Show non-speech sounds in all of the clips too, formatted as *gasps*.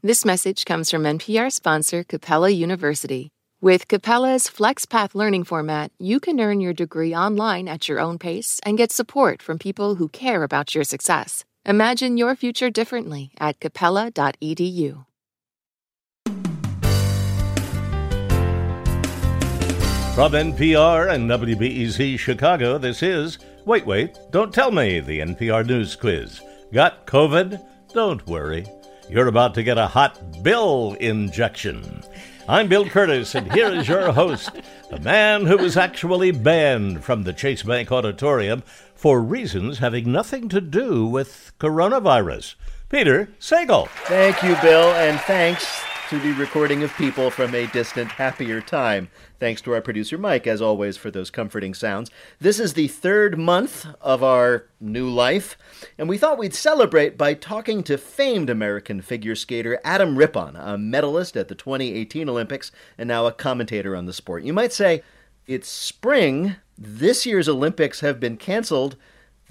This message comes from NPR sponsor Capella University. With Capella's FlexPath learning format, you can earn your degree online at your own pace and get support from people who care about your success. Imagine your future differently at capella.edu. From NPR and WBEZ Chicago, this is Wait, Wait, Don't Tell Me, the NPR News Quiz. Got COVID? Don't worry. You're about to get a hot Bill injection. I'm Bill Kurtis, and here is your host, the man who was actually banned from the Chase Bank Auditorium for reasons having nothing to do with coronavirus. Peter Sagal. Thank you, Bill, and thanks to the recording of people from a distant, happier time. Thanks to our producer Mike, as always, for those comforting sounds. This is the third month of our new life, and we thought we'd celebrate by talking to famed American figure skater Adam Rippon, a medalist at the 2018 Olympics and now a commentator on the sport. You might say, it's spring. This year's Olympics have been canceled.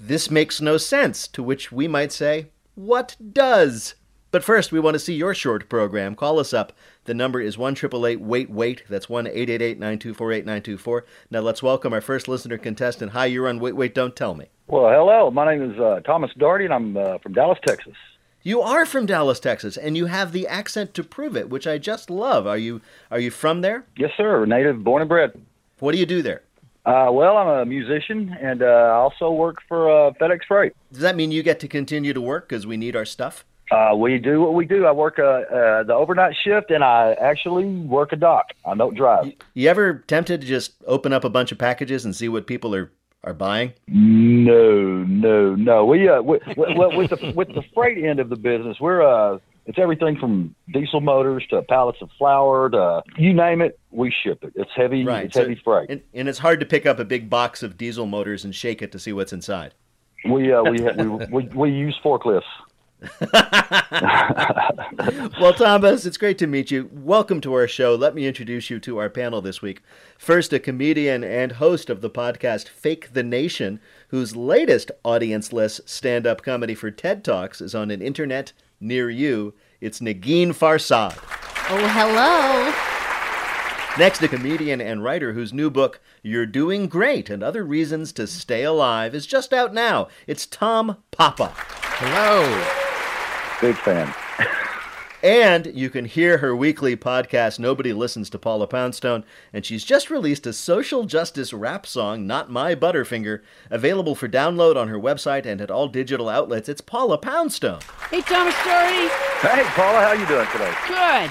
This makes no sense. To which we might say, what does? But first, we want to see your short program. Call us up. The number is 1 Wait Wait. That's 1 888 924 8924. Now let's welcome our first listener contestant. Hi, you're on Wait Wait Don't Tell Me. Well, hello. My name is uh, Thomas Darty, and I'm uh, from Dallas, Texas. You are from Dallas, Texas, and you have the accent to prove it, which I just love. Are you are you from there? Yes, sir. Native, born and bred. What do you do there? Uh, well, I'm a musician, and uh, I also work for uh, FedEx Freight. Does that mean you get to continue to work because we need our stuff? Uh, we do what we do. I work uh, uh, the overnight shift, and I actually work a dock. I don't drive. You, you ever tempted to just open up a bunch of packages and see what people are, are buying? No, no, no. We uh, with, with, with the with the freight end of the business, we're uh, it's everything from diesel motors to pallets of flour to you name it, we ship it. It's heavy. Right. It's So- heavy freight. And, and it's hard to pick up a big box of diesel motors and shake it to see what's inside. We uh, we, *laughs* we we we use forklifts. *laughs* Well, Thomas, it's great to meet you. Welcome to our show. Let me introduce you to our panel this week. First, a comedian and host of the podcast Fake the Nation, whose latest audience-less stand-up comedy for TED Talks is on an internet near you. It's Negin Farsad. Oh, hello. Next, a comedian and writer whose new book, You're Doing Great and Other Reasons to Stay Alive, is just out now. It's Tom Papa. Hello. Big fan. And you can hear her weekly podcast, Nobody Listens to Paula Poundstone, and she's just released a social justice rap song, Not My Butterfinger, available for download on her website and at all digital outlets. It's Paula Poundstone. Hey, Thomas Story. Hey, Paula, how you doing today? Good.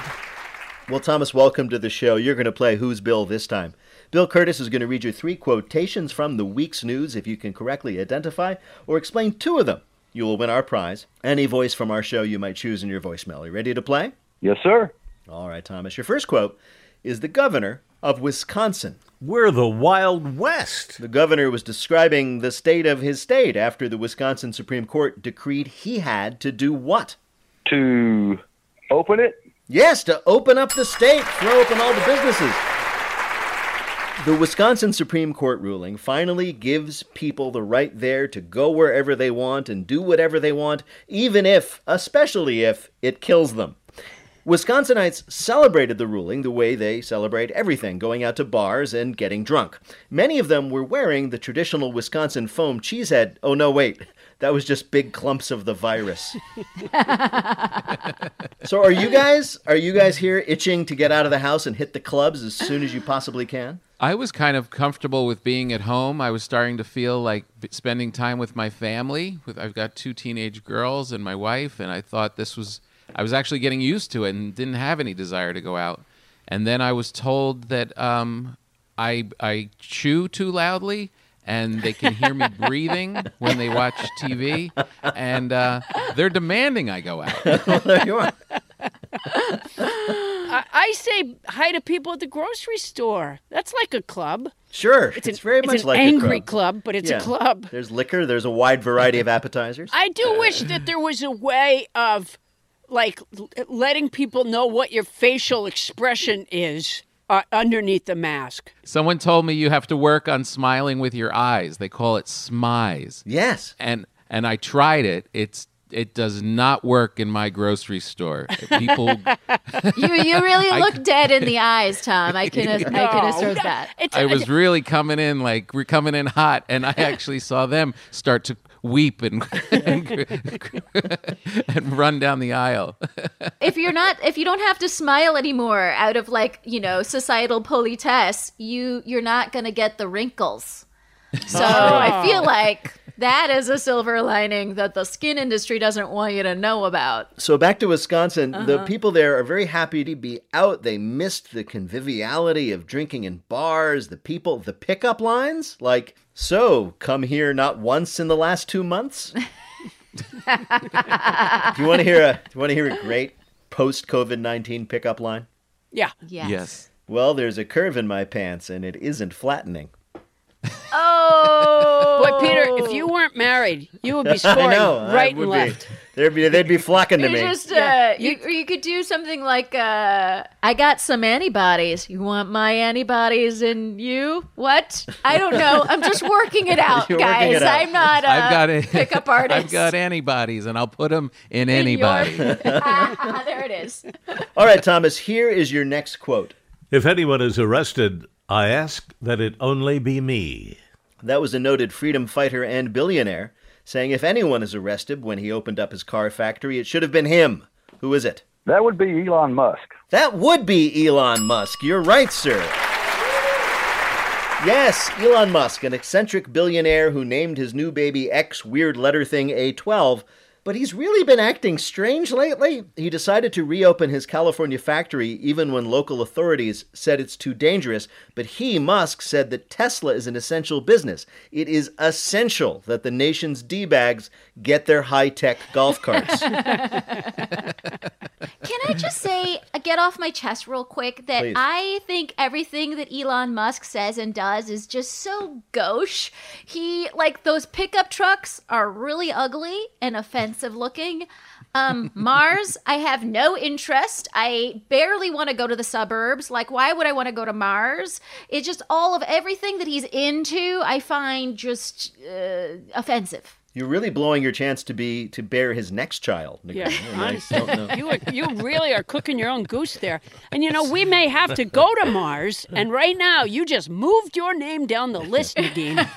Well, Thomas, welcome to the show. You're going to play Who's Bill this time. Bill Kurtis is going to read you three quotations from the week's news. If you can correctly identify or explain two of them, you will win our prize. Any voice from our show you might choose in your voicemail. Are you ready to play? Yes, sir. All right, Thomas. Your first quote is the governor of Wisconsin. We're the Wild West. The governor was describing the state of his state after the Wisconsin Supreme Court decreed he had to do what? To open it. Yes, to open up the state, throw open all the businesses. The Wisconsin Supreme Court ruling finally gives people the right there to go wherever they want and do whatever they want, even if, especially if, it kills them. Wisconsinites celebrated the ruling the way they celebrate everything, going out to bars and getting drunk. Many of them were wearing the traditional Wisconsin foam cheesehead. Oh, no, wait. That was just big clumps of the virus. *laughs* so are you guys are you guys here itching to get out of the house and hit the clubs as soon as you possibly can? I was kind of comfortable with being at home. I was starting to feel like spending time with my family. With I've got two teenage girls and my wife, and I thought this was. I was actually getting used to it and didn't have any desire to go out. And then I was told that um, I I chew too loudly and they can hear me *laughs* breathing when they watch TV, and uh, they're demanding I go out. *laughs* there you are. *laughs* I, I say hi to people at the grocery store. That's like a club. Sure. It's, It's, an, very it's much an like angry a club. but it's Yeah. a club. There's liquor, there's a wide variety of appetizers. I do wish that there was a way of, like, l- letting people know what your facial expression is uh, underneath the mask. Someone told me you have to work on smiling with your eyes. They call it smize. yes. And and I tried it. It's it does not work in my grocery store. People, *laughs* You you really *laughs* look dead in the eyes, Tom. I can *laughs* I can No, assert no, that. It's, I was really coming in like we're coming in hot, and I actually saw them start to weep and and, and run down the aisle. if you're not if you don't have to smile anymore out of like you know societal politesse you you're not gonna get the wrinkles so i feel like that is a silver lining that the skin industry doesn't want you to know about So back to Wisconsin, Uh-huh. the people there are very happy to be out. They missed the conviviality of drinking in bars, the people, the pickup lines. Like, so come here not once in the last two months. *laughs* do you want to hear a? Do you want to hear a great post COVID nineteen pickup line? yeah. yes, Well, there's a curve in my pants, and it isn't flattening. Oh Boy, Peter, if you weren't married, you would be *laughs* scoring I know. Right would and be- left. There'd be, they'd be flocking to me. just uh, Yeah. you, you could do something like uh, I got some antibodies. You want my antibodies and you? What? I don't know. I'm just *laughs* working it out, You're guys. it out. I'm not a *laughs* I've got a, pickup artist. I've got antibodies, and I'll put them in, in your- anybody. there it is. All right, Thomas. Here is your next quote. If anyone is arrested, I ask that it only be me. That was a noted freedom fighter and billionaire saying if anyone is arrested when he opened up his car factory, it should have been him. Who is it? That would be Elon Musk. That would be Elon Musk. You're right, sir. Yes, Elon Musk, an eccentric billionaire who named his new baby X weird letter thing A12, but he's really been acting strange lately. He decided to reopen his California factory even when local authorities said it's too dangerous, but he, Musk, said that Tesla is an essential business. It is essential that the nation's D-bags get their high-tech golf carts. *laughs* *laughs* Can I just say, uh, get off my chest real quick, that Please. I think everything that Elon Musk says and does is just so gauche. He, like, those pickup trucks are really ugly and offensive looking. Um, Mars, I have no interest. I barely want to go to the suburbs. Like, why would I want to go to Mars? It's just all of everything that he's into, I find just uh, offensive. You're really blowing your chance to be to bear his next child. Yeah, I honestly, don't know. you are, you really are cooking your own goose there. And you know, we may have to go to Mars. And right now, you just moved your name down the list, Nadine. *laughs*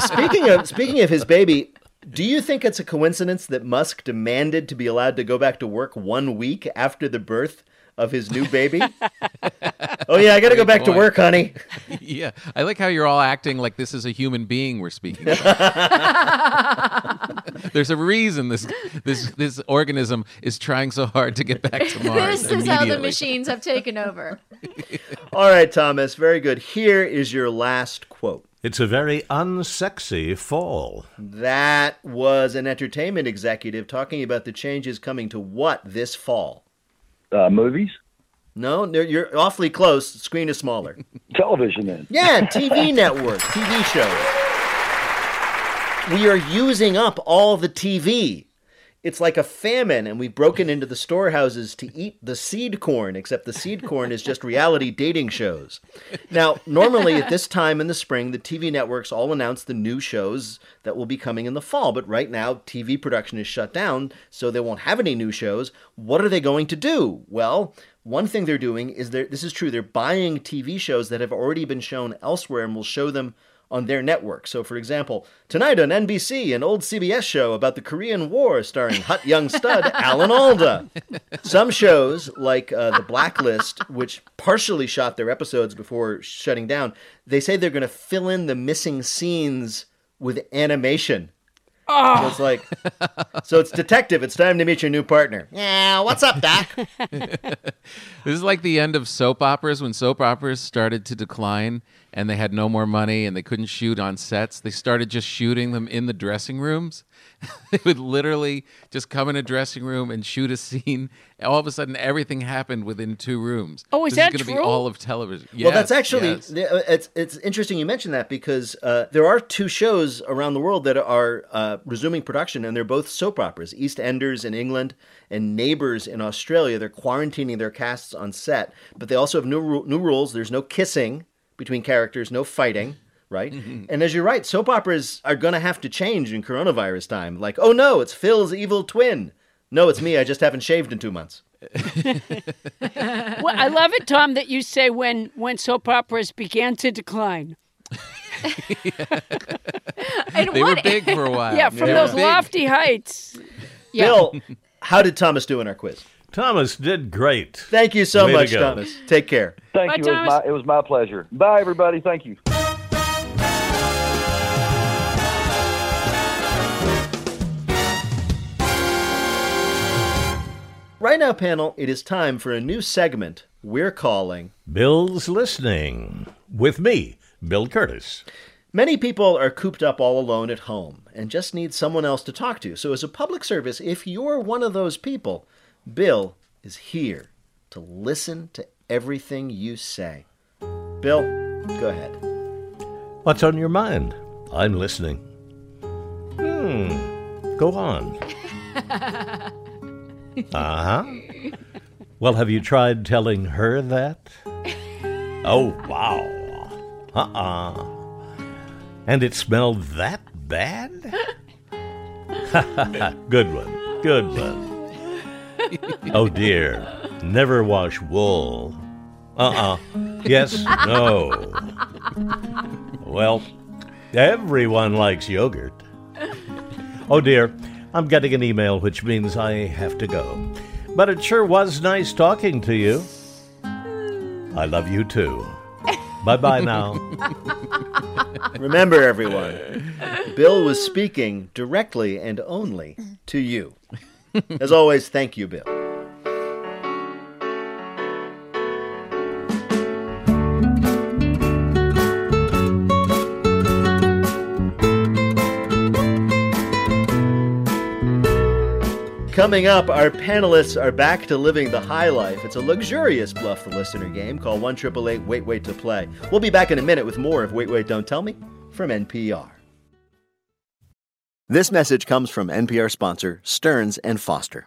Speaking of speaking of his baby, do you think it's a coincidence that Musk demanded to be allowed to go back to work one week after the birth of his new baby? *laughs* oh yeah, I got to go back to work, honey. *laughs* yeah, I like how you're all acting like this is a human being we're speaking about. *laughs* There's a reason this this this organism is trying so hard to get back to Mars. This is how the machines have taken over. All right, Thomas, very good. Here is your last quote. It's a very unsexy fall. That was an entertainment executive talking about the changes coming to what this fall. Uh, movies, No, no, you're awfully close. The screen is smaller. *laughs* television, then. Yeah, TV *laughs* networks, TV shows. We are using up all the TV. It's like a famine, and we've broken into the storehouses to eat the seed corn, except the seed corn is just reality dating shows. Now, normally at this time in the spring, the TV networks all announce the new shows that will be coming in the fall, but right now, TV production is shut down, so they won't have any new shows. What are they going to do? Well, one thing they're doing is they're, this is true, they're buying TV shows that have already been shown elsewhere and will show them on their network. So, for example, tonight on NBC, an old CBS show about the Korean War starring hot young stud *laughs* Alan Alda. Some shows, like uh, The Blacklist, which partially shot their episodes before shutting down, they say they're going to fill in the missing scenes with animation. Ah. So it's like, so it's detective. It's time to meet your new partner. Yeah, what's up, Doc? *laughs* This is like the end of soap operas when soap operas started to decline and they had no more money and they couldn't shoot on sets. They started just shooting them in the dressing rooms. *laughs* they would literally just come in a dressing room and shoot a scene. All of a sudden, everything happened within two rooms. Oh, is this that is gonna true? be all of television. well, that's actually yes. uh, it's it's interesting you mentioned that because uh, there are two shows around the world that are uh, resuming production, and they're both soap operas: EastEnders in England and Neighbours in Australia. They're quarantining their casts on set, but they also have new ru- new rules. There's no kissing between characters, no fighting. Right? Mm-hmm. and as you're right, soap operas are going to have to change in coronavirus time. Like, oh no, it's Phil's evil twin. No, it's me. I just haven't shaved in two months. Well, I love it, Tom, that you say when when soap operas began to decline. *laughs* And They were what- big for a *laughs* while. Yeah, from They those big. lofty heights. *laughs* Bill, how did Thomas do in our quiz? Thomas did great. Thank you so Way much. Thomas. Take care. Thank Bye, you. It was, my, it was my pleasure. Bye, everybody. Thank you. Right now, panel, it is time for a new segment we're calling Bill's listening with me, Bill Kurtis. Many people are cooped up all alone at home and just need someone else to talk to. So, as a public service, if you're one of those people, Bill is here to listen to everything you say. Bill, go ahead. What's on your mind? I'm listening. Hmm. Go on. *laughs* *laughs* Uh huh. Well, have you tried telling her that? Oh, wow. Uh uh And it smelled that bad? *laughs* Good one. Good one. Oh, dear. Never wash wool. Uh uh Yes, no. Well, everyone likes yogurt. Oh dear, I'm getting an email, which means I have to go. But it sure was nice talking to you. I love you too. *laughs* Bye bye now. Remember, everyone, Bill was speaking directly and only to you. As always, thank you, Bill. Coming up, our panelists are back to living the high life. It's a luxurious Bluff the Listener game. Call 1 Wait Wait to play. We'll be back in a minute with more of Wait Wait Don't Tell Me from NPR. This message comes from NPR sponsor Stearns and Foster.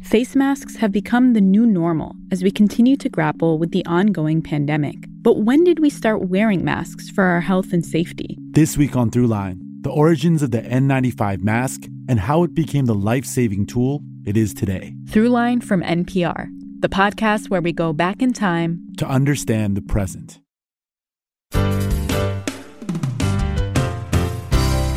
Face masks have become the new normal as we continue to grapple with the ongoing pandemic. But when did we start wearing masks for our health and safety? This week on Throughline, the origins of the N95 mask and how it became the life saving tool it is today. Throughline from NPR, the podcast where we go back in time. To understand the present.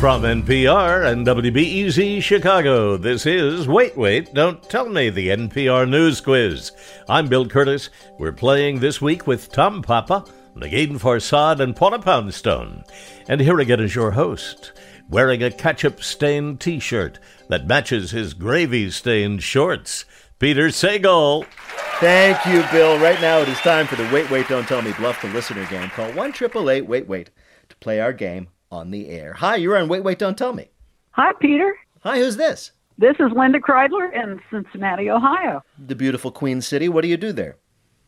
From NPR and WBEZ Chicago, this is Wait Wait, Don't Tell Me, the NPR News Quiz. I'm Bill Kurtis. We're playing this week with Tom Papa, Negin Farsad, and Paula Poundstone. And here again is your host, wearing a ketchup stained t shirt that matches his gravy stained shorts, Peter Sagal. Thank you, Bill. Right now it is time for the Wait, Wait, Don't Tell Me Bluff the Listener game. Call 1 Wait, Wait to play our game on the air. Hi, you're on Wait, Wait, Don't Tell Me. Hi, Peter. Hi, who's this? This is Linda Kreidler in Cincinnati, Ohio. The beautiful Queen City. What do you do there?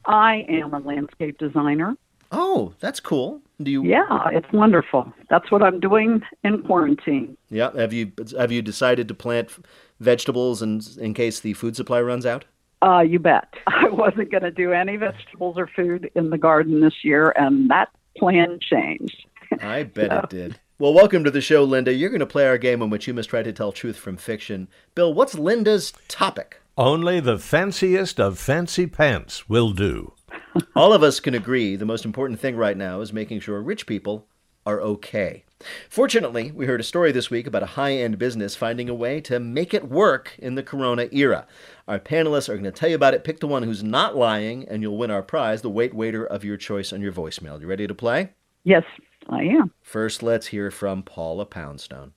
I am a landscape designer. Oh, that's cool. Do you? Yeah, it's wonderful. That's what I'm doing in quarantine. Yeah. Have you have you decided to plant vegetables in in case the food supply runs out? Uh, you bet. *laughs* I wasn't going to do any vegetables or food in the garden this year, and that plan changed. I bet it oh. did. Well, welcome to the show, Linda. You're going to play our game in which you must try to tell truth from fiction. Bill, what's Linda's topic? Only the fanciest of fancy pants will do. *laughs* All of us can agree the most important thing right now is making sure rich people are okay. Fortunately, we heard a story this week about a high end business finding a way to make it work in the corona era. Our panelists are going to tell you about it. Pick the one who's not lying, and you'll win our prize, the wait waiter of your choice on your voicemail. You ready to play? Yes, I am. First, let's hear from Paula Poundstone.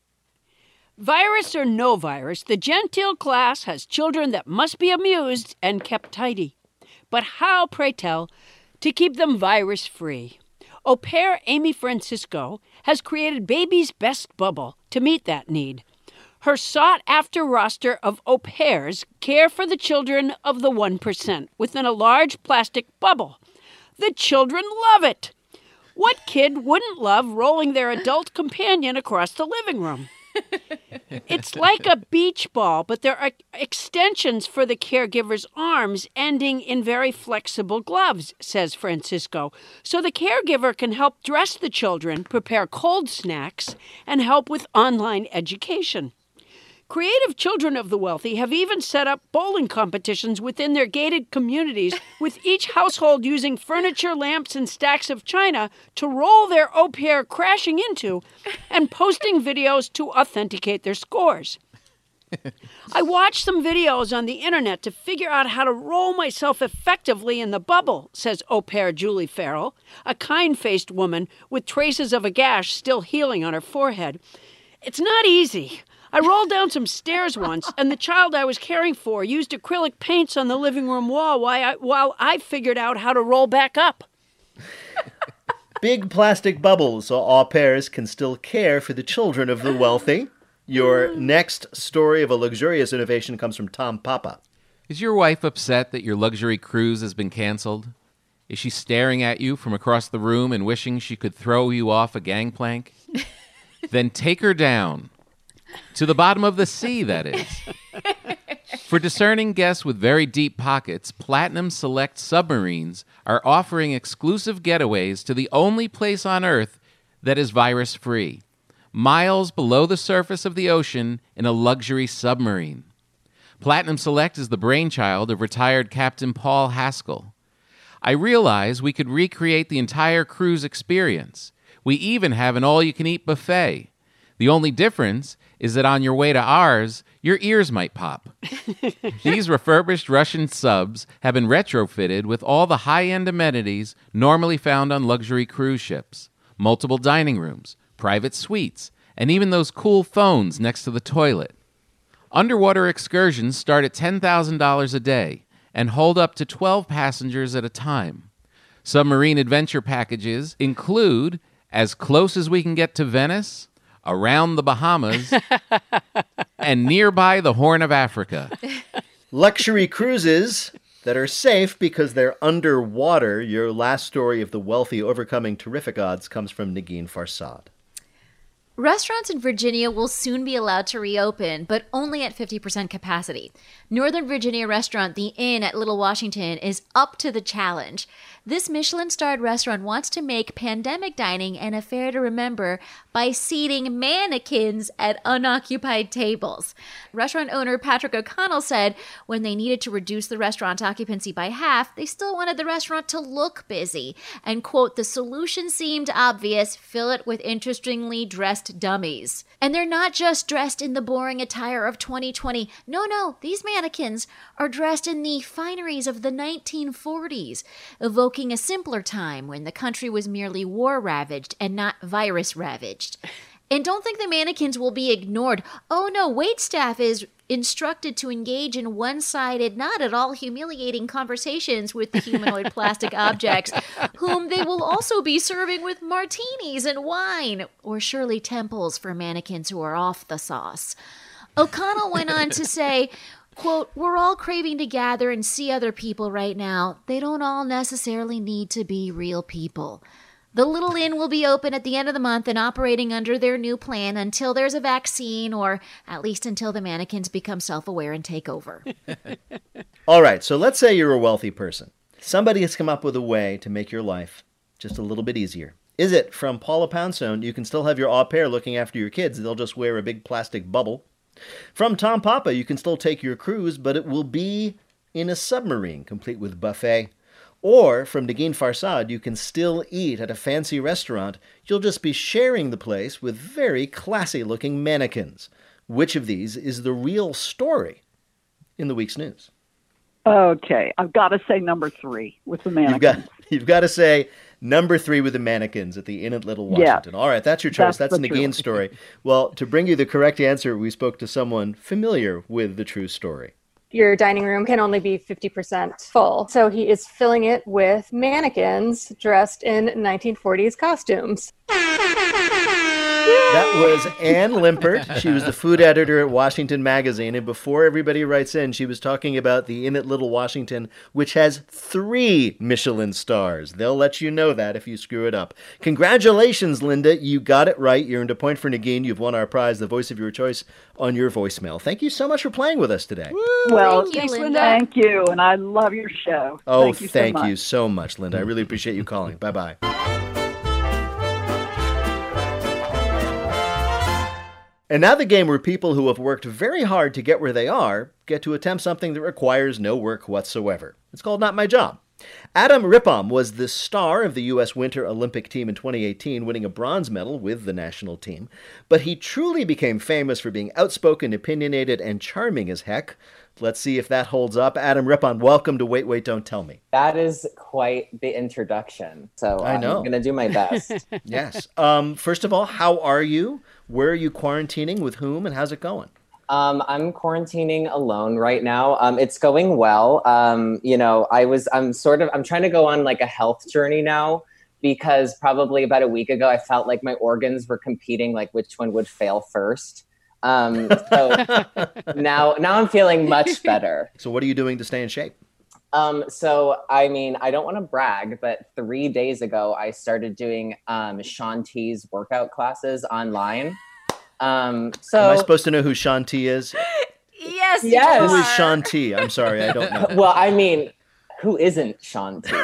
Virus or no virus, the genteel class has children that must be amused and kept tidy. But how, pray tell, to keep them virus free? Au pair Amy Francisco has created Baby's Best Bubble to meet that need. Her sought after roster of au pairs care for the children of the 1% within a large plastic bubble. The children love it. What kid wouldn't love rolling their adult companion across the living room? *laughs* it's like a beach ball, but there are extensions for the caregiver's arms ending in very flexible gloves, says Francisco. So the caregiver can help dress the children, prepare cold snacks, and help with online education. Creative children of the wealthy have even set up bowling competitions within their gated communities, with each household using furniture, lamps, and stacks of china to roll their au pair crashing into and posting videos to authenticate their scores. *laughs* I watched some videos on the internet to figure out how to roll myself effectively in the bubble, says au pair Julie Farrell, a kind faced woman with traces of a gash still healing on her forehead. It's not easy. I rolled down some stairs once, and the child I was caring for used acrylic paints on the living room wall while I, while I figured out how to roll back up. Big plastic bubbles so au pairs can still care for the children of the wealthy. Your mm. next story of a luxurious innovation comes from Tom Papa. Is your wife upset that your luxury cruise has been canceled? Is she staring at you from across the room and wishing she could throw you off a gangplank? *laughs* then take her down to the bottom of the sea, that is. *laughs* For discerning guests with very deep pockets, Platinum Select Submarines are offering exclusive getaways to the only place on Earth that is virus free, miles below the surface of the ocean in a luxury submarine. Platinum Select is the brainchild of retired Captain Paul Haskell. I realize we could recreate the entire cruise experience. We even have an all you can eat buffet. The only difference is that on your way to ours, your ears might pop. *laughs* These refurbished Russian subs have been retrofitted with all the high end amenities normally found on luxury cruise ships multiple dining rooms, private suites, and even those cool phones next to the toilet. Underwater excursions start at $10,000 a day and hold up to 12 passengers at a time. Submarine adventure packages include As Close as We Can Get to Venice, around the Bahamas, and nearby the Horn of Africa. Luxury cruises that are safe because they're underwater. Your last story of the wealthy overcoming terrific odds comes from Negin Farsad. Restaurants in Virginia will soon be allowed to reopen, but only at 50% capacity. Northern Virginia restaurant The Inn at Little Washington is up to the challenge. This Michelin starred restaurant wants to make pandemic dining an affair to remember by seating mannequins at unoccupied tables. Restaurant owner Patrick O'Connell said when they needed to reduce the restaurant occupancy by half, they still wanted the restaurant to look busy. And, quote, the solution seemed obvious fill it with interestingly dressed dummies. And they're not just dressed in the boring attire of 2020. No, no, these mannequins are dressed in the fineries of the 1940s, evoking a simpler time when the country was merely war ravaged and not virus ravaged. And don't think the mannequins will be ignored. Oh no, waitstaff is instructed to engage in one sided, not at all humiliating conversations with the humanoid *laughs* plastic objects, whom they will also be serving with martinis and wine, or Shirley Temples for mannequins who are off the sauce. O'Connell went on to *laughs* say, quote, We're all craving to gather and see other people right now. They don't all necessarily need to be real people. The Little Inn will be open at the end of the month and operating under their new plan until there's a vaccine, or at least until the mannequins become self aware and take over. *laughs* All right, so let's say you're a wealthy person. Somebody has come up with a way to make your life just a little bit easier. Is it from Paula Poundstone? You can still have your au pair looking after your kids. They'll just wear a big plastic bubble. From Tom Papa, you can still take your cruise, but it will be in a submarine, complete with buffet. Or from Negin Farsad, you can still eat at a fancy restaurant. You'll just be sharing the place with very classy looking mannequins. Which of these is the real story in the week's news? Okay, I've got to say number three with the You've got, mannequins. you've got to say number three with the mannequins at the Inn at Little Yeah. Washington. All right, that's your choice. That's That's, the Negin's story. Well, to bring you the correct answer, we spoke to someone familiar with the true story. Your dining room can only be 50% full. So he is filling it with mannequins dressed in 1940s costumes. That was Ann Limpert. She was the food editor at Washington Magazine. And before everybody writes in, she was talking about the Inn at Little Washington, which has three Michelin stars. They'll let you know that if you screw it up. Congratulations, Linda. You got it right. You earned a point for Negin. You've won our prize, the voice of your choice, on your voicemail. Thank you so much for playing with us today. Well, Thank you, Linda. thank you, and I love your show. Oh, thank you so thank much. you so much, Linda. I really appreciate you calling. Bye bye. And now the game where people who have worked very hard to get where they are get to attempt something that requires no work whatsoever. It's called Not My Job. Adam Rippon was the star of the U.S. Winter Olympic team in 2018, winning a bronze medal with the national team. But he truly became famous for being outspoken, opinionated, and charming as heck. Let's see if that holds up. Adam Rippon, welcome to Wait, Wait, Don't Tell Me. That is quite the introduction. So I know. I'm going to do my best. *laughs* Yes. Um, first of all, how are you? Where are you quarantining? With whom? And how's it going? Um, I'm quarantining alone right now. Um, it's going well. Um, you know, I was, I'm sort of, I'm trying to go on like a health journey now because probably about a week ago, I felt like my organs were competing, like which one would fail first. Um, so *laughs* now, now I'm feeling much better. So, what are you doing to stay in shape? Um, so I mean, I don't want to brag, but three days ago I started doing um Shaun T's workout classes online. Um, so Am I supposed to know who Shaun T is? Yes, Yes. you Who is are. Shaun T? I'm sorry, I don't know. *laughs* well, I mean, who isn't Shaun T? *laughs*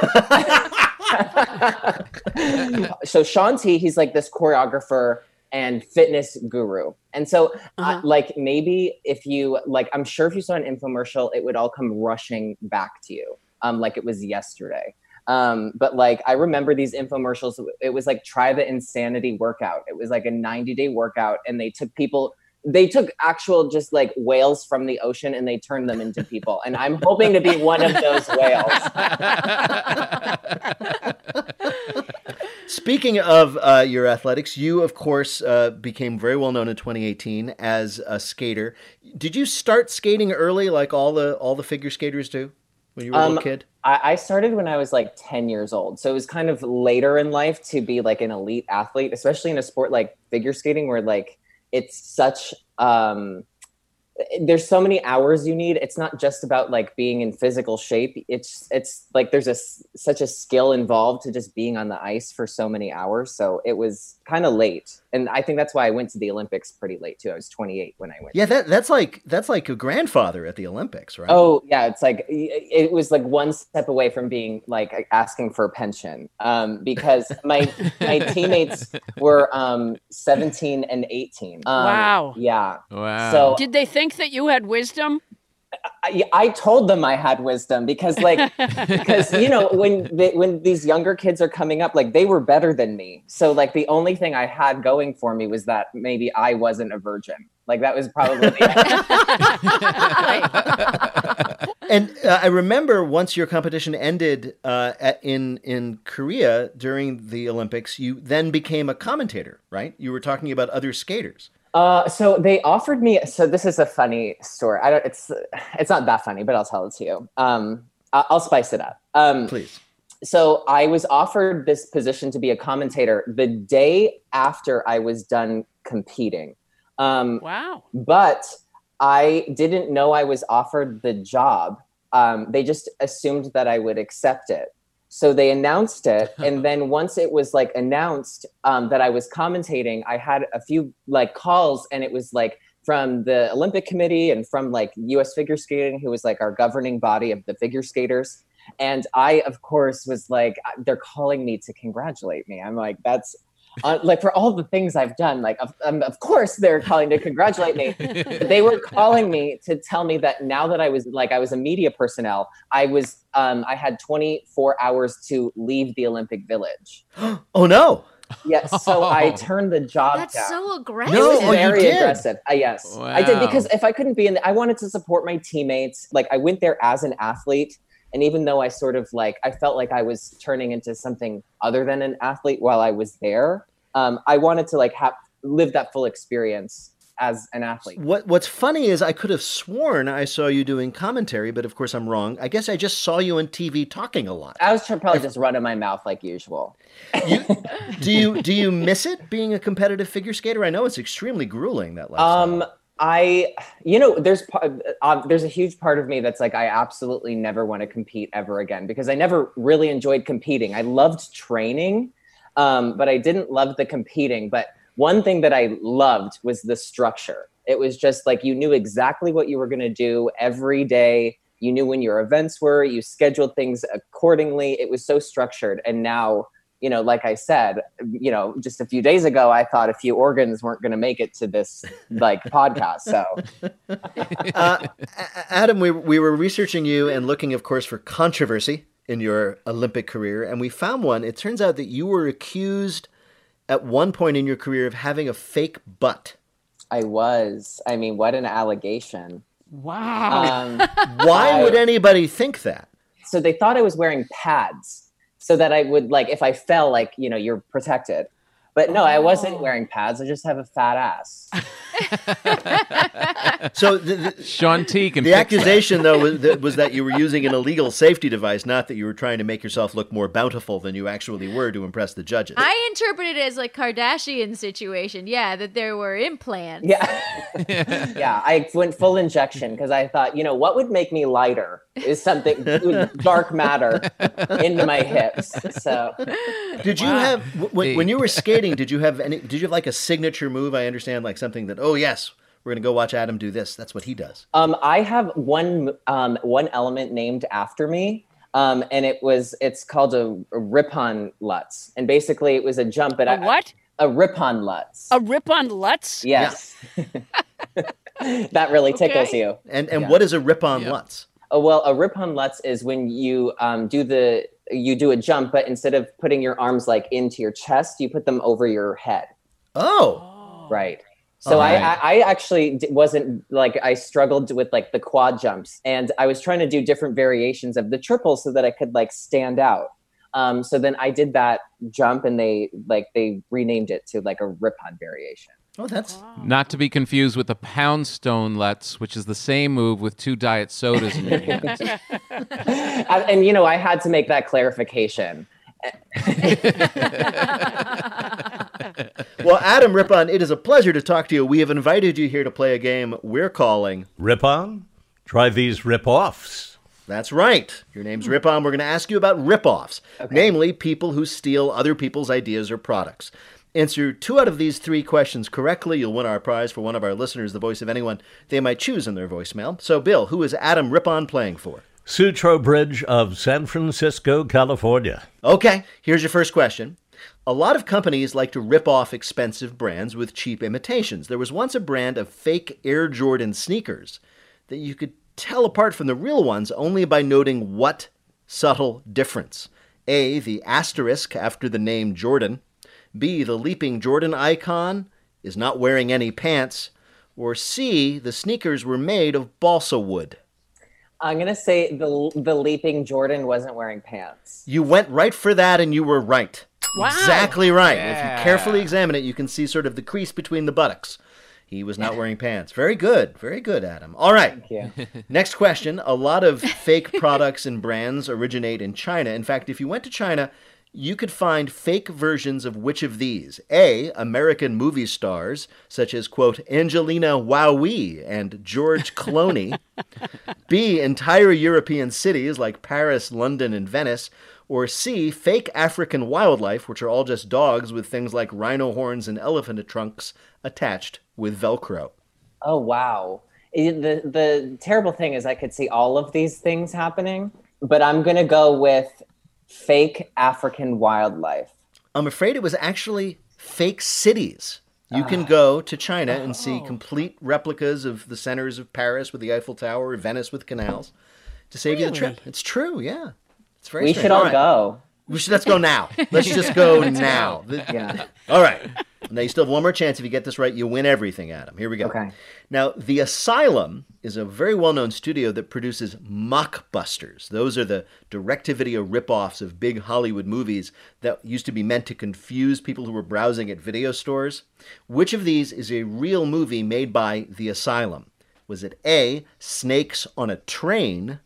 so Shaun T, he's like this choreographer and fitness guru. And so Uh-huh. uh, like maybe if you like I'm sure if you saw an infomercial it would all come rushing back to you. Um like it was yesterday. Um but like I remember these infomercials it was like try the insanity workout. It was like a 90-day workout and they took people they took actual just like whales from the ocean and they turned them into people and i'm hoping to be one of those whales *laughs* Speaking of uh, your athletics, you, of course, uh, became very well known in 2018 as a skater. Did you start skating early, like all the all the figure skaters do, when you were a Um, little kid? I, I started when I was like 10 years old. So it was kind of later in life to be like an elite athlete, especially in a sport like figure skating where like it's such um there's so many hours you need. It's not just about like being in physical shape. It's it's like there's a such a skill involved to just being on the ice for so many hours. So it was kind of late. And I think that's why I went to the Olympics pretty late too. I was 28 when I went. Yeah, that that's like that's like a grandfather at the Olympics, right? Oh yeah, it's like it was like one step away from being like asking for a pension, um, because *laughs* my my teammates were um, 17 and 18. Um, Wow. Yeah. Wow. So Did they think that you had wisdom? I, I told them I had wisdom because like *laughs* because you know when they, when these younger kids are coming up like they were better than me so like the only thing I had going for me was that maybe I wasn't a virgin like that was probably *laughs* *laughs* it. And uh, I remember once your competition ended uh, at, in in Korea during the Olympics, you then became a commentator, right? You were talking about other skaters. Uh, so they offered me. So this is a funny story. I don't. It's it's not that funny, but I'll tell it to you. Um, I- I'll spice it up. Um, Please. So I was offered this position to be a commentator the day after I was done competing. Um, Wow. but I didn't know I was offered the job. Um, they just assumed that I would accept it. So they announced it, *laughs* and then once it was like announced um, that I was commentating, I had a few like calls, and it was like from the Olympic Committee and from like U.S. Figure Skating, who was like our governing body of the figure skaters. And I, of course, was like, they're calling me to congratulate me. I'm like, that's uh, like for all the things I've done, like of, um, of course they're calling to congratulate me. But they were calling me to tell me that now that I was like I was a media personnel, I was um, I had 24 hours to leave the Olympic Village. *gasps* Oh no! Yes, so I *laughs* turned the job That's down. so aggressive. It was No, oh, you very did? aggressive. Uh, yes, I did because if I couldn't be in, the, I wanted to support my teammates. Like I went there as an athlete, and even though I sort of like I felt like I was turning into something other than an athlete while I was there, um, I wanted to like have live that full experience as an athlete. What What's funny is I could have sworn I saw you doing commentary, but of course I'm wrong. I guess I just saw you on TV talking a lot. I was probably just running my mouth like usual. *laughs* Do you do you miss it being a competitive figure skater? I know it's extremely grueling that lifestyle. Um, I, you know, there's uh, there's a huge part of me that's like I absolutely never want to compete ever again because I never really enjoyed competing. I loved training, um, but I didn't love the competing. But one thing that I loved was the structure. It was just like you knew exactly what you were going to do every day. You knew when your events were. You scheduled things accordingly. It was so structured. And now you know, like I said, you know, just a few days ago, I thought a few organs weren't going to make it to this *laughs* like podcast. So, *laughs* uh, Adam, we, we were researching you and looking, of course, for controversy in your Olympic career, and we found one. It turns out that you were accused at one point in your career of having a fake butt. I was. I mean, what an allegation. Wow. Um, Why I- would anybody think that? so they thought I was wearing pads so that I would like if I fell, like you know, you're protected. But no, I wasn't oh. wearing pads. I just have a fat ass. *laughs* So the, the, Shaun T can the fix that. accusation, though, was that, was that you were using an illegal safety device, not that you were trying to make yourself look more bountiful than you actually were to impress the judges. I interpreted it as like Kardashian situation. Yeah, that there were implants. Yeah, *laughs* yeah. I went full injection because I thought, you know, what would make me lighter is something dark matter into my hips. So Did you have when, when you were skating? Did you have any? Did you have like a signature move? I understand, like something that. Oh yes, we're gonna go watch Adam do this. That's what he does. Um, I have one um, one element named after me, um, and it was it's called a, a Rippon lutz, and basically it was a jump. But A I, what? A rip-on lutz. A Rippon Lutz? Yes, *laughs* that really tickles Okay. you. And and Yeah. what is a Rippon Lutz? Oh, well, a Rippon lutz is when you um, do the you do a jump, but instead of putting your arms like into your chest, you put them over your head. Oh, Right. So Alright. I, I I actually d- wasn't like I struggled with like the quad jumps, and I was trying to do different variations of the triple so that I could like stand out. Um, so then I did that jump, and they like they renamed it to like a Rippon variation. Oh, that's Not to be confused with the Poundstone Lutz, which is the same move with two diet sodas in your hands. *laughs* and, and you know I had to make that clarification. *laughs* well, Adam Rippon, it is a pleasure to talk to you. We have invited you here to play a game we're calling Rippon. Try these rip offs. That's right. Your name's Rippon. We're going to ask you about rip-offs, namely people who steal other people's ideas or products. Answer two out of these three questions correctly. You'll win our prize for one of our listeners, the voice of anyone they might choose in their voicemail. So, Bill, who is Adam Rippon playing for? Sutro Bridge of San Francisco, California. Okay, here's your first question. A lot of companies like to rip off expensive brands with cheap imitations. There was once a brand of fake Air Jordan sneakers that you could tell apart from the real ones only by noting what subtle difference. A, the asterisk after the name Jordan. B, the leaping Jordan icon is not wearing any pants. Or C, the sneakers were made of balsa wood. I'm gonna say the the leaping Jordan wasn't wearing pants. You went right for that and you were right. Wow. Exactly right. If you carefully examine it, you can see sort of the crease between the buttocks. He was not wearing pants. Very good. Very good, Adam. All right. Thank you. *laughs* Next question. A lot of fake products and brands originate in China. In fact, if you went to China, you could find fake versions of which of these? A. American movie stars, such as, quote, Angelina Wowie and George Clooney. *laughs* B. Entire European cities like Paris, London, and Venice. Or C. Fake African wildlife, which are all just dogs with things like rhino horns and elephant trunks attached with Velcro. Oh wow. The the terrible thing is I could see all of these things happening, but I'm gonna go with fake African wildlife. I'm afraid it was actually fake cities. You can go to China and see oh. complete replicas of the centers of Paris with the Eiffel Tower, Venice with canals, to save you the trip. It's true, yeah. It's very we strange. should all right. go. We should, let's go now. Let's just go now. Yeah. *laughs* All right. Now you still have one more chance. If you get this right, you win everything, Adam. Here we go. Okay. Now, The Asylum is a very well-known studio that produces mockbusters. Those are the direct-to-video rip-offs of big Hollywood movies that used to be meant to confuse people who were browsing at video stores. Which of these is a real movie made by The Asylum? Was it A, Snakes on a Train,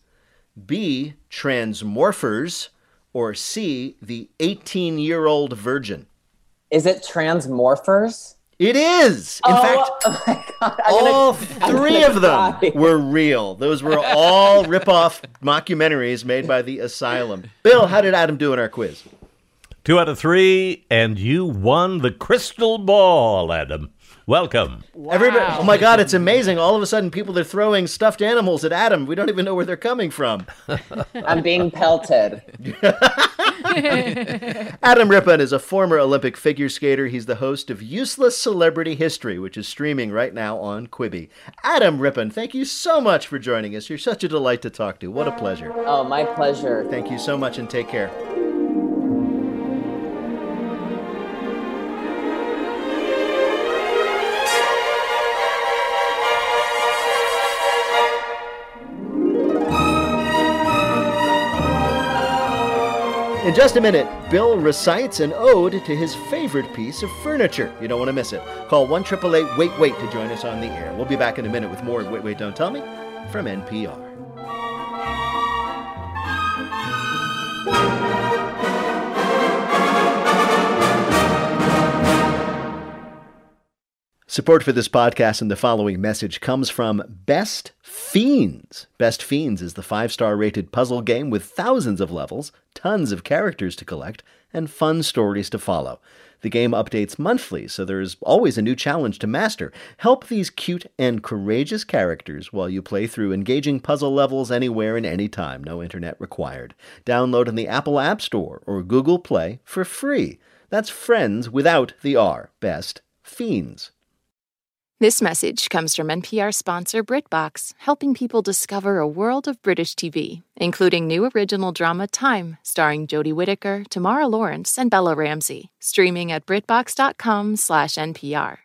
B, Transmorphers, or C, The 18-Year-Old Virgin? Is it Transmorphers? It is. In oh, fact, *laughs* oh my God. I'm all *laughs* gonna, three gonna of them cry. were real. Those were all *laughs* rip-off mockumentaries made by the Asylum. Bill, how did Adam do in our quiz? Two out of three, and you won the crystal ball, Adam. Welcome. Everybody, oh my God, it's amazing. All of a sudden, people are throwing stuffed animals at Adam. We don't even know where they're coming from. *laughs* I'm being pelted. *laughs* Adam Rippon is a former Olympic figure skater. He's the host of Useless Celebrity History, which is streaming right now on Quibi. Adam Rippon, thank you so much for joining us. You're such a delight to talk to. What a pleasure. Oh, my pleasure. Thank you so much and take care. In just a minute, Bill recites an ode to his favorite piece of furniture. You don't want to miss it. Call 1 Wait Wait to join us on the air. We'll be back in a minute with more Wait Wait Don't Tell Me from NPR. Support for this podcast and the following message comes from Best Fiends. Best Fiends is the five star rated puzzle game with thousands of levels, tons of characters to collect, and fun stories to follow. The game updates monthly, so there's always a new challenge to master. Help these cute and courageous characters while you play through engaging puzzle levels anywhere and anytime, no internet required. Download in the Apple App Store or Google Play for free. That's friends without the R. Best Fiends. This message comes from NPR sponsor BritBox, helping people discover a world of British TV, including new original drama Time, starring Jodie Whittaker, Tamara Lawrence, and Bella Ramsey, streaming at BritBox.com/npr.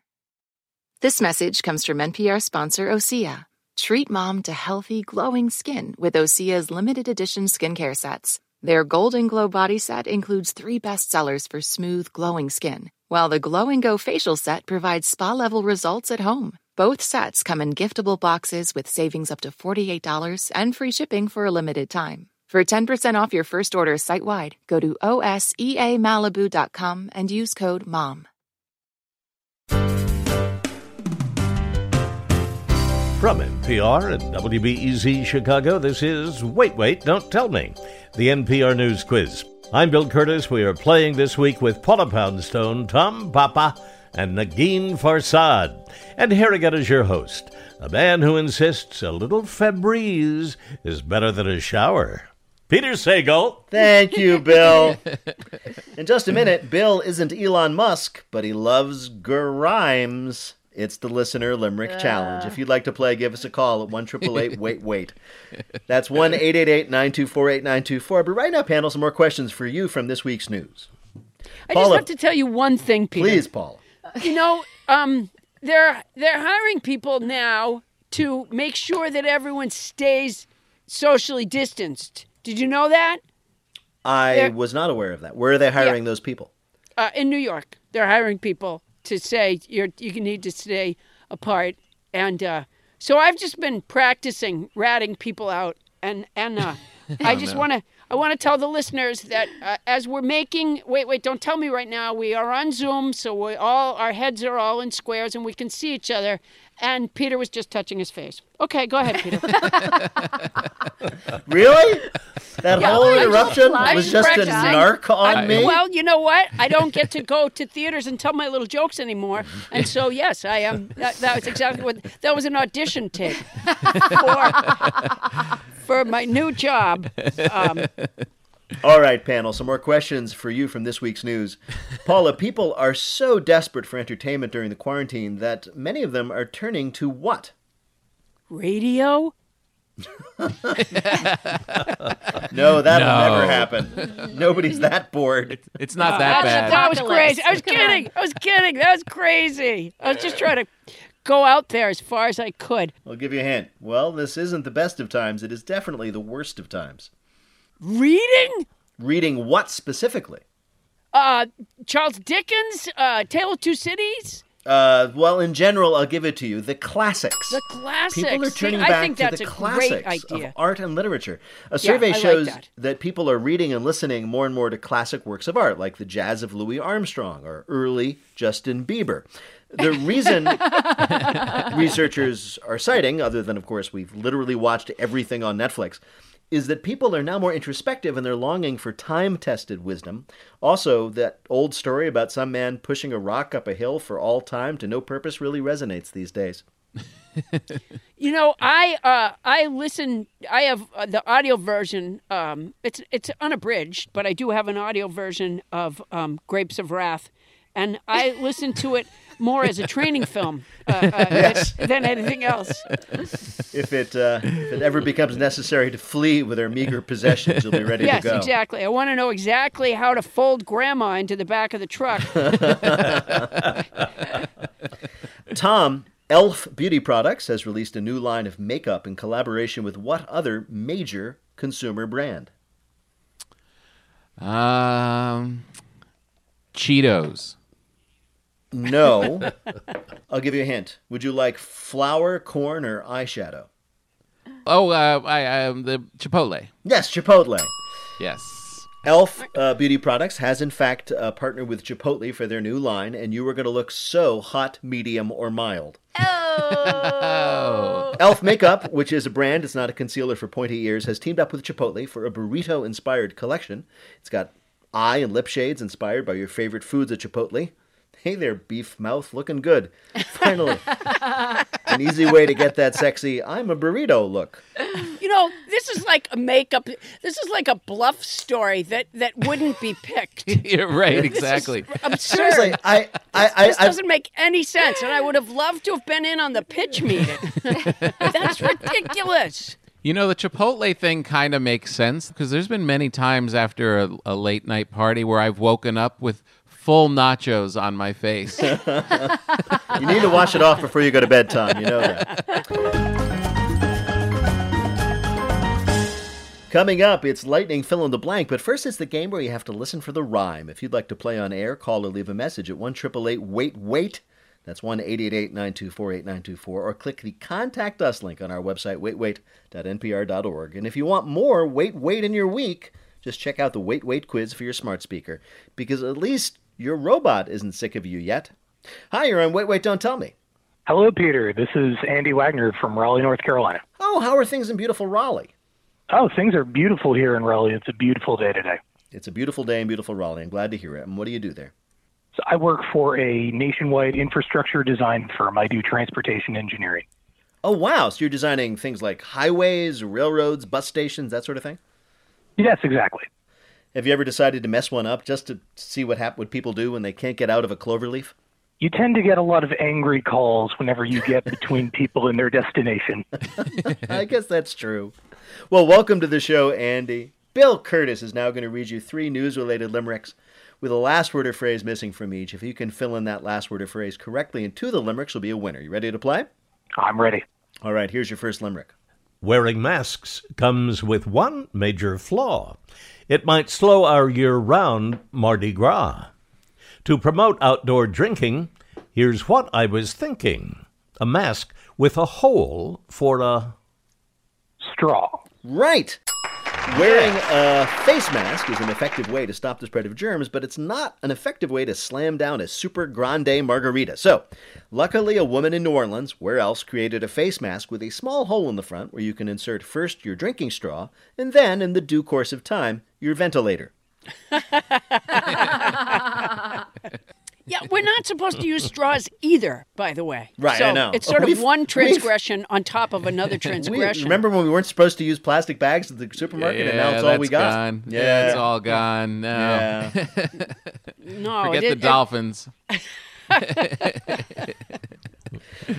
This message comes from NPR sponsor Osea. Treat mom to healthy, glowing skin with Osea's limited edition skincare sets. Their Golden Glow body set includes three bestsellers for smooth, glowing skin, while the Glow and Go facial set provides spa level results at home. Both sets come in giftable boxes with savings up to $48 and free shipping for a limited time. For 10% off your first order site wide, go to OSEAMalibu.com and use code MOM. From NPR and WBEZ Chicago, this is Wait, Wait, Don't Tell Me, the NPR News Quiz. I'm Bill Kurtis. We are playing this week with Paula Poundstone, Tom Papa, and Negin Farsad. And here again is your host, a man who insists a little Febreze is better than a shower. Peter Sagal. Thank you, *laughs* Bill. In just a minute, Bill isn't Elon Musk, but he loves Grimes. It's the listener limerick challenge. If you'd like to play, give us a call at one triple eight *laughs* wait wait. That's one eight eight eight nine two four eight nine two four. But right now, panel, some more questions for you from this week's news. I Paula. just have to tell you one thing, Peter. Please, Paul. You know, um, they're they're hiring people now to make sure that everyone stays socially distanced. Did you know that? I There- was not aware of that. Where are they hiring those people? Uh, in New York, they're hiring people to say you're you need to stay apart, and uh, so I've just been practicing ratting people out, and and uh, *laughs* I just no. want to I want to tell the listeners that uh, as we're making wait wait don't tell me right now we are on Zoom, so we all our heads are all in squares and we can see each other. And Peter was just touching his face. Okay, go ahead, Peter. *laughs* Really? That Yeah, whole I just- interruption I was just just a practicing. narc on I- me? Well, you know what? I don't get to go to theaters and tell my little jokes anymore, and so yes, I am. That, that was exactly what that was an audition tape for for my new job. Um, All right, panel, some more questions for you from this week's news. Paula, *laughs* people are so desperate for entertainment during the quarantine that many of them are turning to what? radio. *laughs* No, that'll No. never happen. Nobody's that bored. It's not that That's- bad. That was crazy. I was kidding. I was kidding. That was crazy. I was just trying to go out there as far as I could. I'll give you a hint. Well, this isn't the best of times. It is definitely the worst of times. Reading Reading what specifically? uh, Charles Dickens, uh, Tale of Two Cities, Uh, well, in general, I'll give it to you. The classics. the classics. People are See, turning I back think to the classics idea. of art and literature. A Yeah, survey like shows that. people are reading and listening more and more to classic works of art, like the jazz of Louis Armstrong or early Justin Bieber. The reason *laughs* researchers are citing, other than, of course, we've literally watched everything on Netflix, is that people are now more introspective and they're longing for time tested wisdom. Also, that old story about some man pushing a rock up a hill for all time to no purpose really resonates these days. *laughs* You know, I uh, I listen. I have uh, the audio version. Um, it's it's unabridged, but I do have an audio version of um, Grapes of Wrath, and I listen to it *laughs* more as a training film uh, uh, *laughs* Yes. than anything else. If it uh, if it ever becomes necessary to flee with our meager possessions, you'll be ready yes, to go. Yes, exactly. I want to know exactly how to fold Grandma into the back of the truck. *laughs* Tom, Elf Beauty Products has released a new line of makeup in collaboration with what other major consumer brand? Um, Cheetos. No. *laughs* I'll give you a hint. Would you like flour, corn, or eyeshadow? Oh, uh, I um, the Chipotle. Yes, Chipotle. Yes. Elf uh, Beauty Products has, in fact, uh, partnered with Chipotle for their new line, and you are going to look so hot, medium, or mild. Oh. *laughs* Elf Makeup, which is a brand, it's not a concealer for pointy ears, has teamed up with Chipotle for a burrito inspired collection. It's got eye and lip shades inspired by your favorite foods at Chipotle. Hey there, beef mouth, looking good. *laughs* Finally, an easy way to get that sexy I'm a burrito look. You know, this is like a makeup. This is like a bluff story that that wouldn't be picked. *laughs* You're right. Exactly. Absurd. Seriously, I, I, I, this I doesn't make any sense, and I would have loved to have been in on the pitch meeting. *laughs* That's ridiculous. You know, the Chipotle thing kind of makes sense because there's been many times after a, a late night party where I've woken up with full nachos on my face. *laughs* *laughs* you need to wash it off before you go to bed, Tom. You know that. Coming up, it's lightning fill in the blank, but first it's the game where you have to listen for the rhyme. If you'd like to play on air, call or leave a message at one triple eight wait wait. That's one eight eight eight nine two four eight nine two four, or click the contact us link on our website waitwait.npr.org. And if you want more wait wait in your week, just check out the wait wait quiz for your smart speaker, because at least your robot isn't sick of you yet. Hi, you're on Wait Wait Don't Tell Me. Hello, Peter. This is Andy Wagner from Raleigh, North Carolina. Oh, how are things in beautiful Raleigh? Oh, things are beautiful here in Raleigh. It's a beautiful day today. It's a beautiful day in beautiful Raleigh. I'm glad to hear it. And what do you do there? So I work for a nationwide infrastructure design firm. I do transportation engineering. Oh, wow. So you're designing things like highways, railroads, bus stations, that sort of thing? Yes, exactly. Have you ever decided to mess one up just to see what hap- what people do when they can't get out of a clover leaf? You tend to get a lot of angry calls whenever you get between people and their destination. *laughs* *laughs* I guess that's true. Well, welcome to the show, Andy. Bill Kurtis is now going to read you three news related limericks with a last word or phrase missing from each. If you can fill in that last word or phrase correctly in two of the limericks, you'll be a winner. You ready to play? I'm ready. All right, here's your first limerick. Wearing masks comes with one major flaw. It might slow our year round Mardi Gras. To promote outdoor drinking, here's what I was thinking a mask with a hole for a. Straw. Right. Wearing a face mask is an effective way to stop the spread of germs, but it's not an effective way to slam down a super grande margarita. So, luckily, a woman in New Orleans, where else, created a face mask with a small hole in the front where you can insert first your drinking straw and then, in the due course of time, your ventilator. *laughs* *laughs* Yeah, we're not supposed to use straws either, by the way. Right, so I know. It's sort of We've- one transgression on top of another *laughs* We, transgression. remember when we weren't supposed to use plastic bags at the supermarket, and now it's all we got? Gone. Yeah. it's all gone now. Yeah. *laughs* no, Forget it- the it- dolphins. *laughs*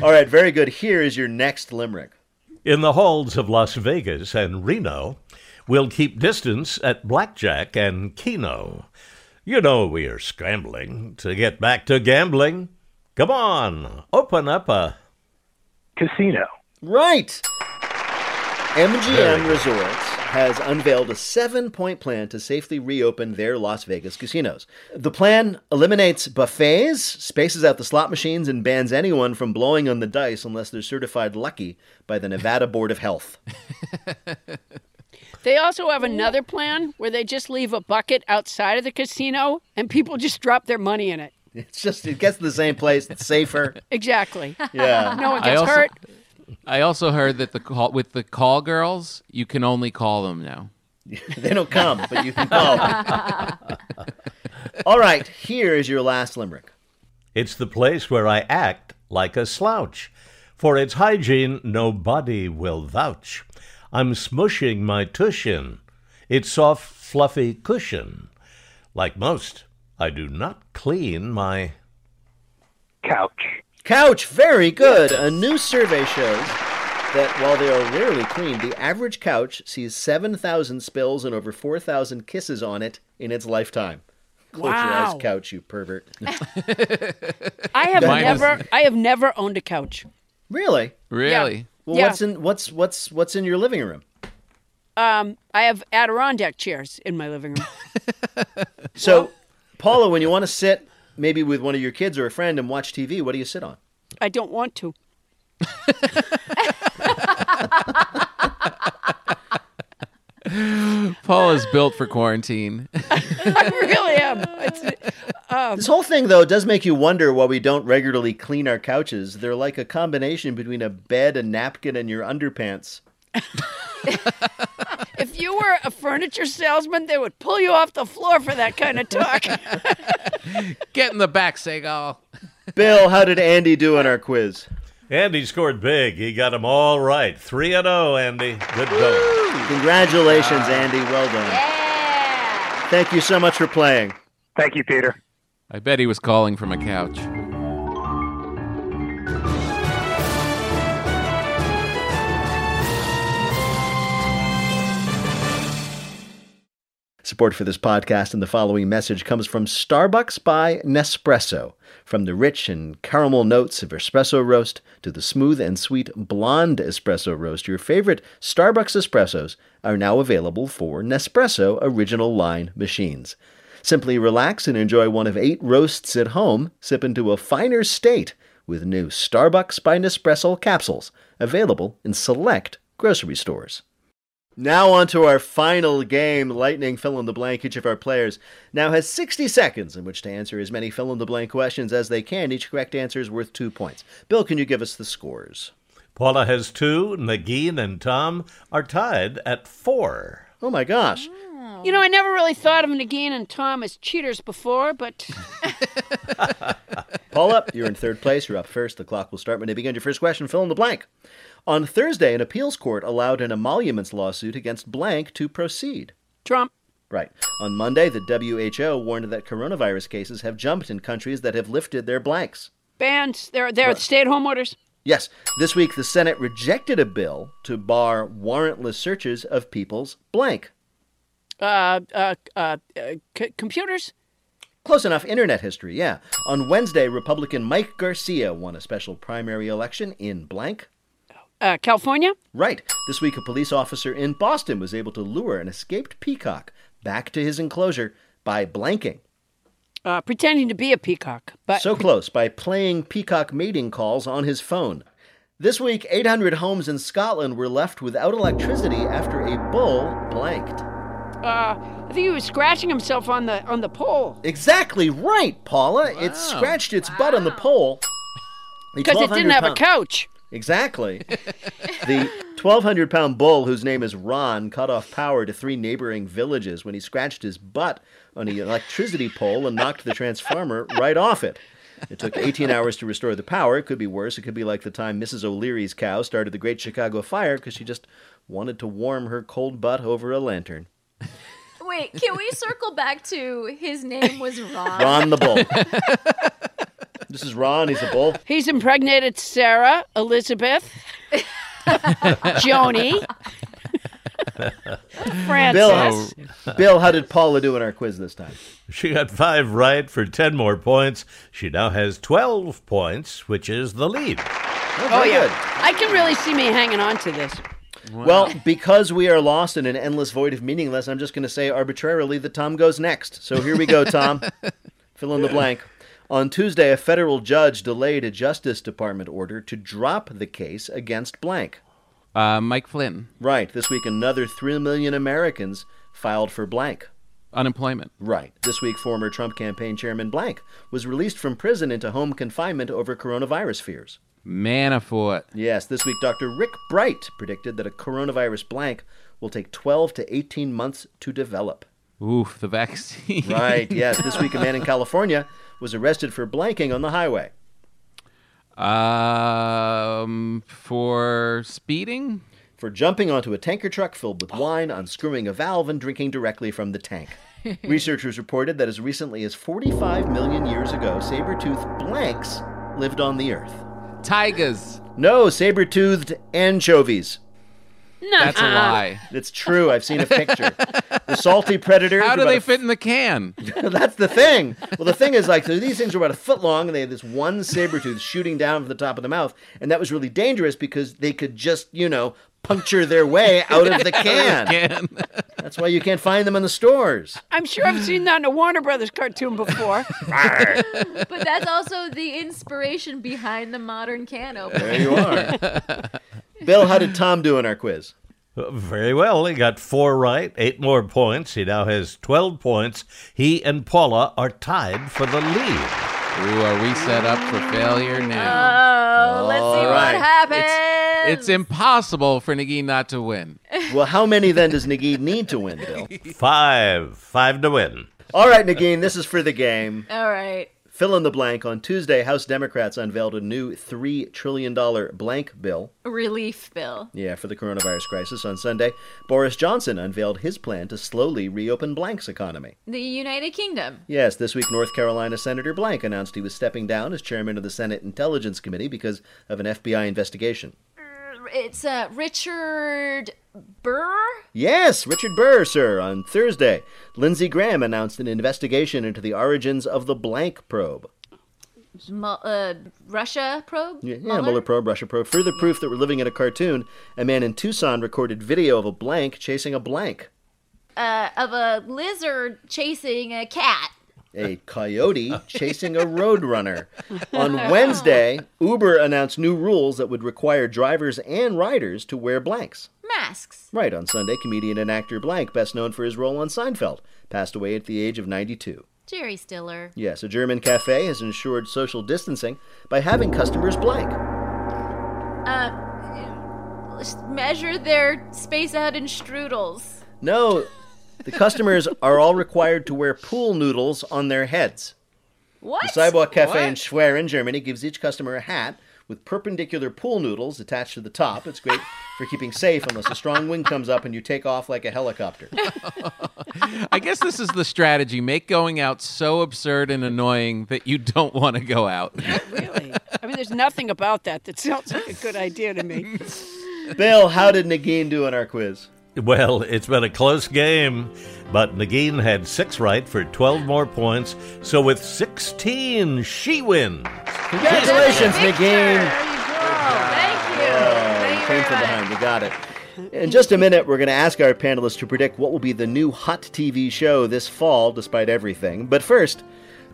All right, very good. Here is your next limerick. In the halls of Las Vegas and Reno, we'll keep distance at blackjack and keno. You know we are scrambling to get back to gambling. Come on, open up a casino. Right. MGM. Resorts has unveiled a seven point plan to safely reopen their Las Vegas casinos. The plan eliminates buffets, spaces out the slot machines, and bans anyone from blowing on the dice unless they're certified lucky by the Nevada Board of Health. *laughs* They also have another plan where they just leave a bucket outside of the casino and people *laughs* just drop their money in it. It's just, it gets to the same place, it's safer. *laughs* Exactly. Yeah. *laughs* No one I gets also- hurt. I also heard that the call with the call girls, you can only call them now. they don't come, but you can call them. All right, here is your last limerick. It's the place where I act like a slouch. For its hygiene, nobody will vouch. I'm smushing my tush in, its soft, fluffy cushion. Like most, I do not clean my couch. Couch, very good. A new survey shows that while they are rarely cleaned, the average couch sees 7,000 spills and over 4,000 kisses on it in its lifetime. Close your eyes, Wow. couch, you pervert. *laughs* I have Mine is- never I have never owned a couch. Really? Really? Well, Yeah. what's in what's what's what's in your living room? Um, I have Adirondack chairs in my living room. *laughs* So, Paula, when you want to sit maybe with one of your kids or a friend and watch TV, what do you sit on? I don't want to. *laughs* Paul is built for quarantine. *laughs* I really am. It's, um, This whole thing, though, does make you wonder why we don't regularly clean our couches. They're like a combination between a bed, a napkin, and your underpants. *laughs* if you were a furniture salesman, they would pull you off the floor for that kind of talk. Get in the back, Sagal. Bill, how did Andy do on our quiz? Andy scored big. He got them all right. 3 and 0, Andy. Good going. Congratulations, Andy. Well done. Yeah. Thank you so much for playing. Thank you, Peter. I bet he was calling from a couch. Support for this podcast and the following message comes from Starbucks by Nespresso. From the rich and caramel notes of espresso roast to the smooth and sweet blonde espresso roast, your favorite Starbucks espressos are now available for Nespresso original line machines. Simply relax and enjoy one of eight roasts at home, sip into a finer state with new Starbucks by Nespresso capsules, available in select grocery stores. Now on to our final game. Lightning fill in the blank. Each of our players now has 60 seconds in which to answer as many fill in the blank questions as they can. Each correct answer is worth two points. Bill, can you give us the scores? Paula has two. Negin and Tom are tied at four. Oh my gosh. You know, I never really thought of Negin and Tom as cheaters before, but *laughs* Paula, you're in third place. You're up first. The clock will start when you begin your first question. Fill in the blank. On Thursday, an appeals court allowed an emoluments lawsuit against blank to proceed. Trump. Right. On Monday, the WHO warned that coronavirus cases have jumped in countries that have lifted their blanks. bans, they're, they're stay-at-home orders. Yes, this week the Senate rejected a bill to bar warrantless searches of people's blank. Uh, uh, uh, uh, c- computers. Close enough. Internet history, yeah. On Wednesday, Republican Mike Garcia won a special primary election in blank. Uh, California. Right. This week, a police officer in Boston was able to lure an escaped peacock back to his enclosure by blanking. Uh, pretending to be a peacock, but So close, by playing peacock mating calls on his phone. This week, 800 homes in Scotland were left without electricity after a bull blanked. Uh, I think he was scratching himself on the on the pole Exactly right, Paula. It scratched its butt on the pole. Because it didn't have a pound- couch. Exactly. *laughs* the 1,200 pound bull, whose name is Ron, cut off power to three neighboring villages when he scratched his butt on an electricity pole and knocked the transformer right off it. It took 18 hours to restore the power. It could be worse. It could be like the time Mrs. O'Leary's cow started the Great Chicago Fire because she just wanted to warm her cold butt over a lantern. Wait, can we circle back to his name was Ron? Ron the bull. this is Ron. He's a bull. He's impregnated Sarah Elizabeth. Joni. Bill, Bill, how did Paula do in our quiz this time? She got five right for 10 more points. She now has 12 points, which is the lead. Oh, oh yeah. I can really see me hanging on to this. Well, because we are lost in an endless void of meaningless, I'm just going to say arbitrarily that Tom goes next. So here we go, Tom. *laughs* Fill in the blank. On Tuesday, a federal judge delayed a Justice Department order to drop the case against blank. Uh, Mike Flynn. Right. This week, another 3 million Americans filed for blank. Unemployment. Right. This week, former Trump campaign chairman blank was released from prison into home confinement over coronavirus fears. Manafort. Yes, this week, Dr. Rick Bright predicted that a coronavirus blank will take 12 to 18 months to develop. Oof, the vaccine. Right, yes. *laughs* This week, a man in California was arrested for blanking on the highway. Um, for speeding? For jumping onto a tanker truck filled with wine, unscrewing a valve, and drinking directly from the tank. *laughs* Researchers reported that as recently as 45 million years ago, saber-toothed blanks lived on the Earth. Tigers. No, saber-toothed anchovies. No, that's a uh-uh. lie. It's true. I've seen a picture. the salty predator. How do they a fit in the can? *laughs* That's the thing. Well, the thing is, like, so these things are about a foot long, and they had this one saber tooth shooting down from the top of the mouth, and that was really dangerous because they could just, you know, puncture their way *laughs* out of the can. Can. That's why you can't find them in the stores. I'm sure I've seen that in a Warner Brothers cartoon before. *laughs* but that's also the inspiration behind the modern can opener. There you are. Bill, how did Tom do in our quiz? Uh, Very well. He got four right, eight more points. He now has 12 points. He and Paula are tied for the lead. Ooh, are we set up for failure now? Oh, let's see All right. what happens. It's impossible for Negin not to win. *laughs* Well, how many then does Negin need to win, Bill? Five. Five to win. All right, Negin, this is for the game. All right. Fill in the blank. On Tuesday, House Democrats unveiled a new $3 trillion blank bill. Relief bill. Yeah, for the coronavirus crisis. On Sunday, Boris Johnson unveiled his plan to slowly reopen blank's economy. The United Kingdom. Yes, this week North Carolina Senator Blank announced he was stepping down as chairman of the Senate Intelligence Committee because of an FBI investigation. It's uh, Richard Burr. Yes, Richard Burr, sir. On Thursday, Lindsey Graham announced an investigation into the origins of the blank probe. Uh, Russia probe. Yeah, yeah, Mueller? Mueller probe, Russia probe. Further proof that we're living in a cartoon. A man in Tucson recorded video of a blank chasing a blank. Uh, of a lizard chasing a cat. A coyote *laughs* chasing a roadrunner. *laughs* On Wednesday, Uber announced new rules that would require drivers and riders to wear blanks. Masks. Right, on Sunday, comedian and actor Blank, best known for his role on Seinfeld, passed away at the age of 92. Jerry Stiller. Yes, a German cafe has ensured social distancing by having customers blank. Uh, measure their space out in strudels. No, the customers are all required to wear pool noodles on their heads. What? The Sidewalk Cafe in What? Schwerin, Germany, gives each customer a hat with perpendicular pool noodles attached to the top. It's great for keeping safe unless a strong wind comes up and you take off like a helicopter. *laughs* I guess this is the strategy. Make going out so absurd and annoying that you don't want to go out. really? I mean, there's nothing about that that sounds like a good idea to me. Bill, how did Negin do in our quiz? Well, it's been a close game, but Negin had six right for 12 more points. So with 16, she wins. Congratulations, Negin. Thank you. Oh, you came from behind. You got it. In just a minute, we're going to ask our panelists to predict what will be the new hot TV show this fall, despite everything. But first,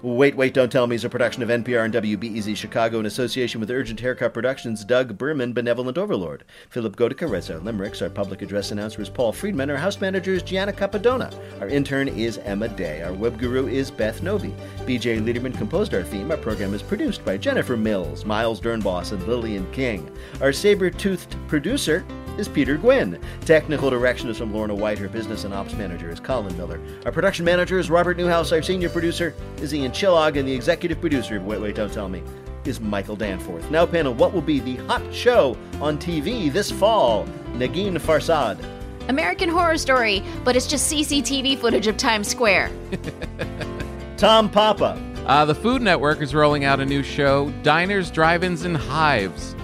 Wait, Wait, Don't Tell Me is a production of NPR and WBEZ Chicago in association with Urgent Haircut Productions, Doug Berman, Benevolent Overlord. Philip writes our limericks. Our public address announcer is Paul Friedman. Our house manager is Gianna Capadona. Our intern is Emma Day. Our web guru is Beth Novey. BJ Leiderman composed our theme. Our program is produced by Jennifer Mills, Miles Doornbos, and Lillian King. Our saber-toothed producer is Peter Gwinn. Technical direction is from Lorna White. Her business and ops manager is Colin Miller. Our production manager is Robert Newhouse. Our senior producer is Ian Chillag. And the executive producer of Wait, Wait, Don't Tell Me is Michael Danforth. Now, panel, what will be the hot show on TV this fall? Negin Farsad. American Horror Story, but it's just CCTV footage of Times Square. *laughs* Tom Papa. Uh, the Food Network is rolling out a new show, Diners, Drive-Ins, and Hives.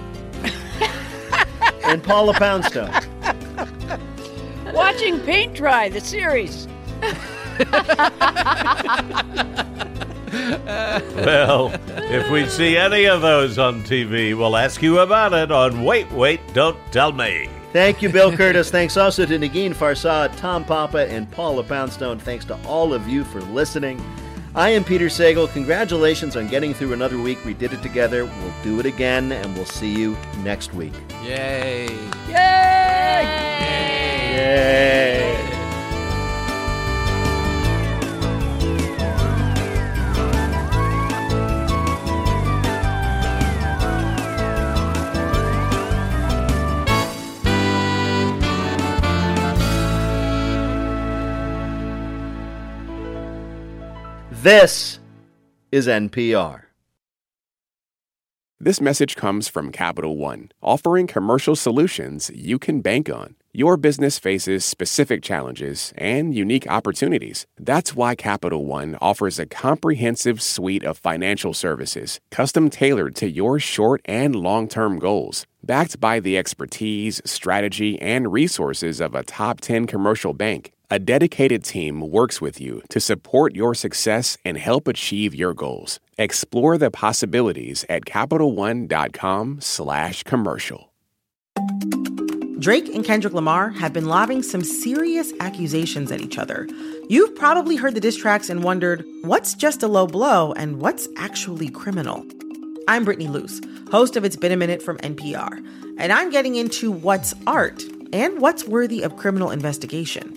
and Paula Poundstone. *laughs* Watching paint dry, the series. *laughs* Well, if we see any of those on TV, we'll ask you about it on Wait, Wait, Don't Tell Me. Thank you, Bill Kurtis. Thanks also to Negin Farsad, Tom Papa, and Paula Poundstone. Thanks to all of you for listening. I am Peter Sagal. Congratulations on getting through another week. We did it together. We'll do it again, and we'll see you next week. Yay! Yay. Yay! Yay! This is NPR. This message comes from Capital One, offering commercial solutions you can bank on. Your business faces specific challenges and unique opportunities. That's why Capital One offers a comprehensive suite of financial services, custom tailored to your short and long term goals. Backed by the expertise, strategy, and resources of a top 10 commercial bank, a dedicated team works with you to support your success and help achieve your goals. Explore the possibilities at CapitalOne.com/commercial. Drake and Kendrick Lamar have been lobbing some serious accusations at each other. You've probably heard the diss tracks and wondered what's just a low blow and what's actually criminal. I'm Brittany Luce, host of It's Been a Minute from NPR, and I'm getting into what's art and what's worthy of criminal investigation,